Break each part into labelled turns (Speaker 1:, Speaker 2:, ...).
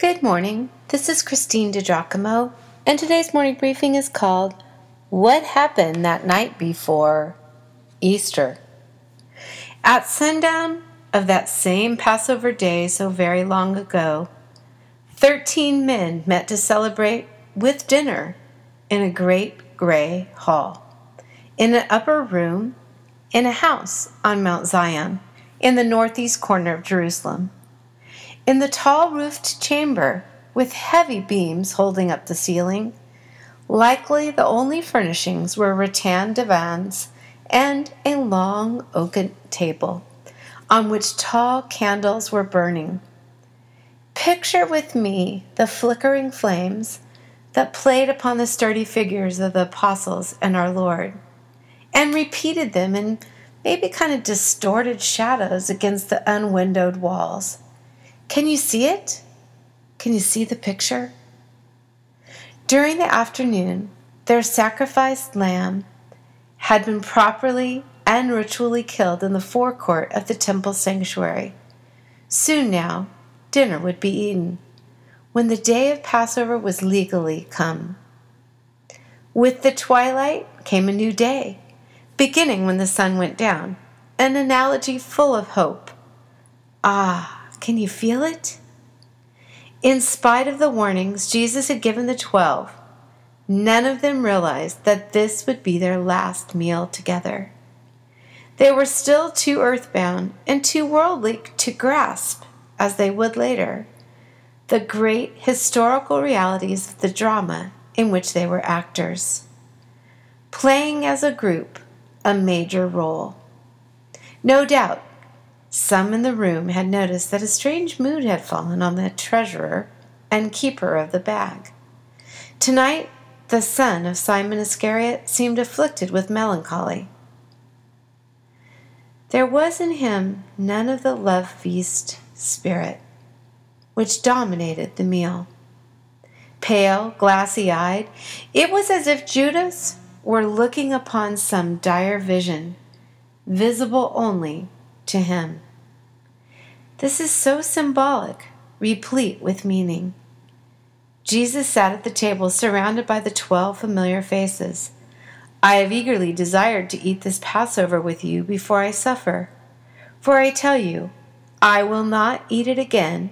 Speaker 1: Good morning. This is Christine DiGiacomo, and today's morning briefing is called What Happened That Night Before Easter? At sundown of that same Passover day so very long ago, thirteen men met to celebrate with dinner in a great gray hall, in an upper room, in a house on Mount Zion, in the northeast corner of Jerusalem. In the tall roofed chamber, with heavy beams holding up the ceiling, likely the only furnishings were rattan divans and a long oaken table on which tall candles were burning. Picture with me the flickering flames that played upon the sturdy figures of the apostles and our Lord, and repeated them in maybe kind of distorted shadows against the unwindowed walls. Can you see it? Can you see the picture? During the afternoon, their sacrificed lamb had been properly and ritually killed in the forecourt of the temple sanctuary. Soon now, dinner would be eaten, when the day of Passover was legally come. With the twilight came a new day, beginning when the sun went down, an analogy full of hope. Ah, can you feel it? In spite of the warnings Jesus had given the twelve, none of them realized that this would be their last meal together. They were still too earthbound and too worldly to grasp, as they would later, the great historical realities of the drama in which they were actors, playing as a group a major role. No doubt, some in the room had noticed that a strange mood had fallen on the treasurer and keeper of the bag. Tonight, the son of Simon Iscariot seemed afflicted with melancholy. There was in him none of the love feast spirit which dominated the meal. Pale, glassy eyed, it was as if Judas were looking upon some dire vision, visible only to him. This is so symbolic, replete with meaning. Jesus sat at the table surrounded by the twelve familiar faces. I have eagerly desired to eat this Passover with you before I suffer. For I tell you, I will not eat it again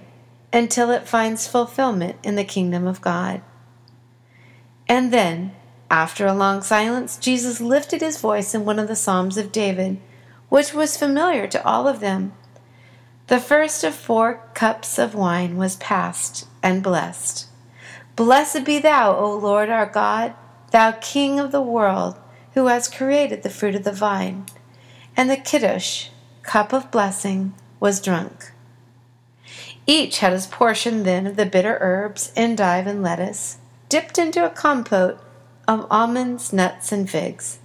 Speaker 1: until it finds fulfillment in the kingdom of God. And then, after a long silence, Jesus lifted his voice in one of the Psalms of David, which was familiar to all of them. The first of four cups of wine was passed and blessed. Blessed be thou, O Lord our God, thou King of the world, who hast created the fruit of the vine. And the kiddush, cup of blessing, was drunk. Each had his portion then of the bitter herbs, endive, and lettuce, dipped into a compote of almonds, nuts, and figs.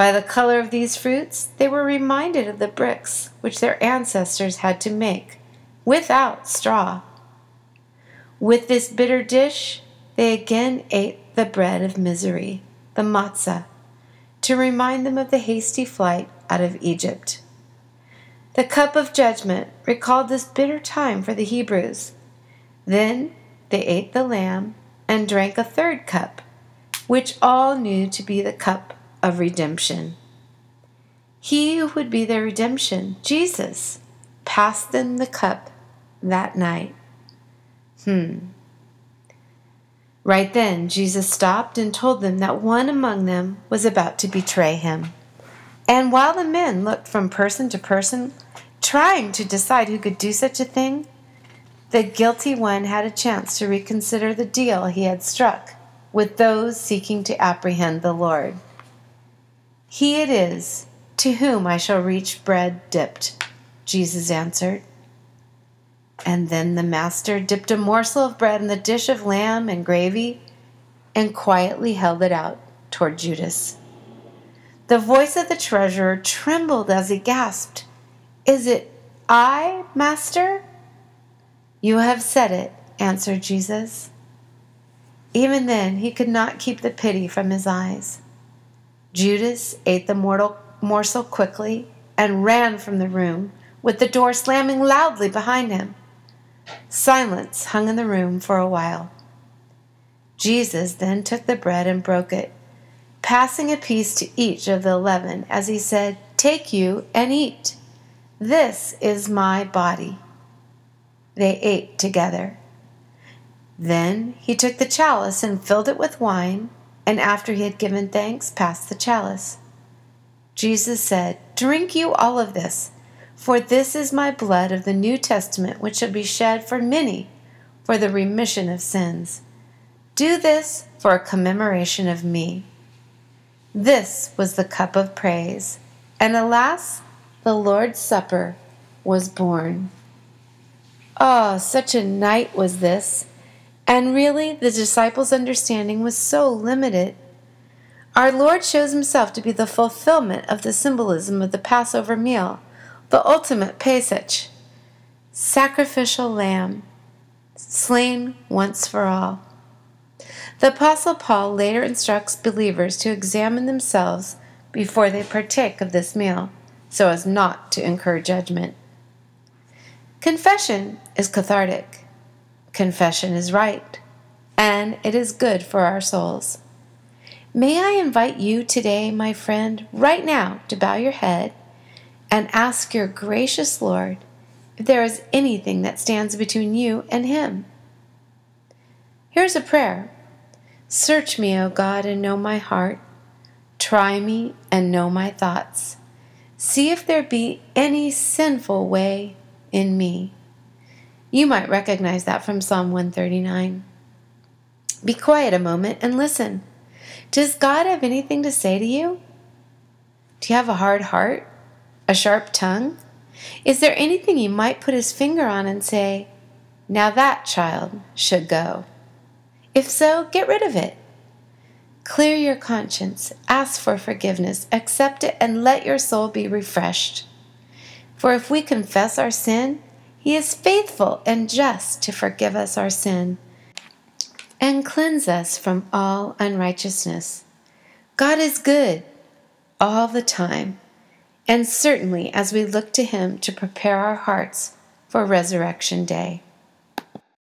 Speaker 1: By the color of these fruits, they were reminded of the bricks which their ancestors had to make without straw. With this bitter dish, they again ate the bread of misery, the matzah, to remind them of the hasty flight out of Egypt. The cup of judgment recalled this bitter time for the Hebrews. Then they ate the lamb and drank a third cup, which all knew to be the cup of redemption. He who would be their redemption, Jesus, passed them the cup that night. Hmm. Right then, Jesus stopped and told them that one among them was about to betray him. And while the men looked from person to person, trying to decide who could do such a thing, the guilty one had a chance to reconsider the deal he had struck with those seeking to apprehend the Lord. He it is to whom I shall reach bread dipped, Jesus answered. And then the master dipped a morsel of bread in the dish of lamb and gravy and quietly held it out toward Judas. The voice of the treasurer trembled as he gasped, Is it I, Master? You have said it, answered Jesus. Even then, he could not keep the pity from his eyes. Judas ate the mortal morsel quickly and ran from the room, with the door slamming loudly behind him. Silence hung in the room for a while. Jesus then took the bread and broke it, passing a piece to each of the eleven, as he said, Take you and eat. This is my body. They ate together. Then he took the chalice and filled it with wine, and after he had given thanks, passed the chalice. Jesus said, Drink you all of this, for this is my blood of the New Testament, which shall be shed for many for the remission of sins. Do this for a commemoration of me. This was the cup of praise, and alas, the Lord's Supper was born. Oh, such a night was this, and really the disciples' understanding was so limited. Our Lord shows himself to be the fulfillment of the symbolism of the Passover meal, the ultimate Pesach, sacrificial lamb, slain once for all. The Apostle Paul later instructs believers to examine themselves before they partake of this meal, so as not to incur judgment. Confession is cathartic. Confession is right, and it is good for our souls. May I invite you today, my friend, right now, to bow your head and ask your gracious Lord if there is anything that stands between you and Him. Here's a prayer Search me, O God, and know my heart. Try me and know my thoughts. See if there be any sinful way in me. You might recognize that from Psalm 139. Be quiet a moment and listen. Does God have anything to say to you? Do you have a hard heart? A sharp tongue? Is there anything He might put His finger on and say, Now that child should go? If so, get rid of it. Clear your conscience, ask for forgiveness, accept it, and let your soul be refreshed. For if we confess our sin, He is faithful and just to forgive us our sin and cleanse us from all unrighteousness. God is good all the time, and certainly as we look to Him to prepare our hearts for Resurrection Day.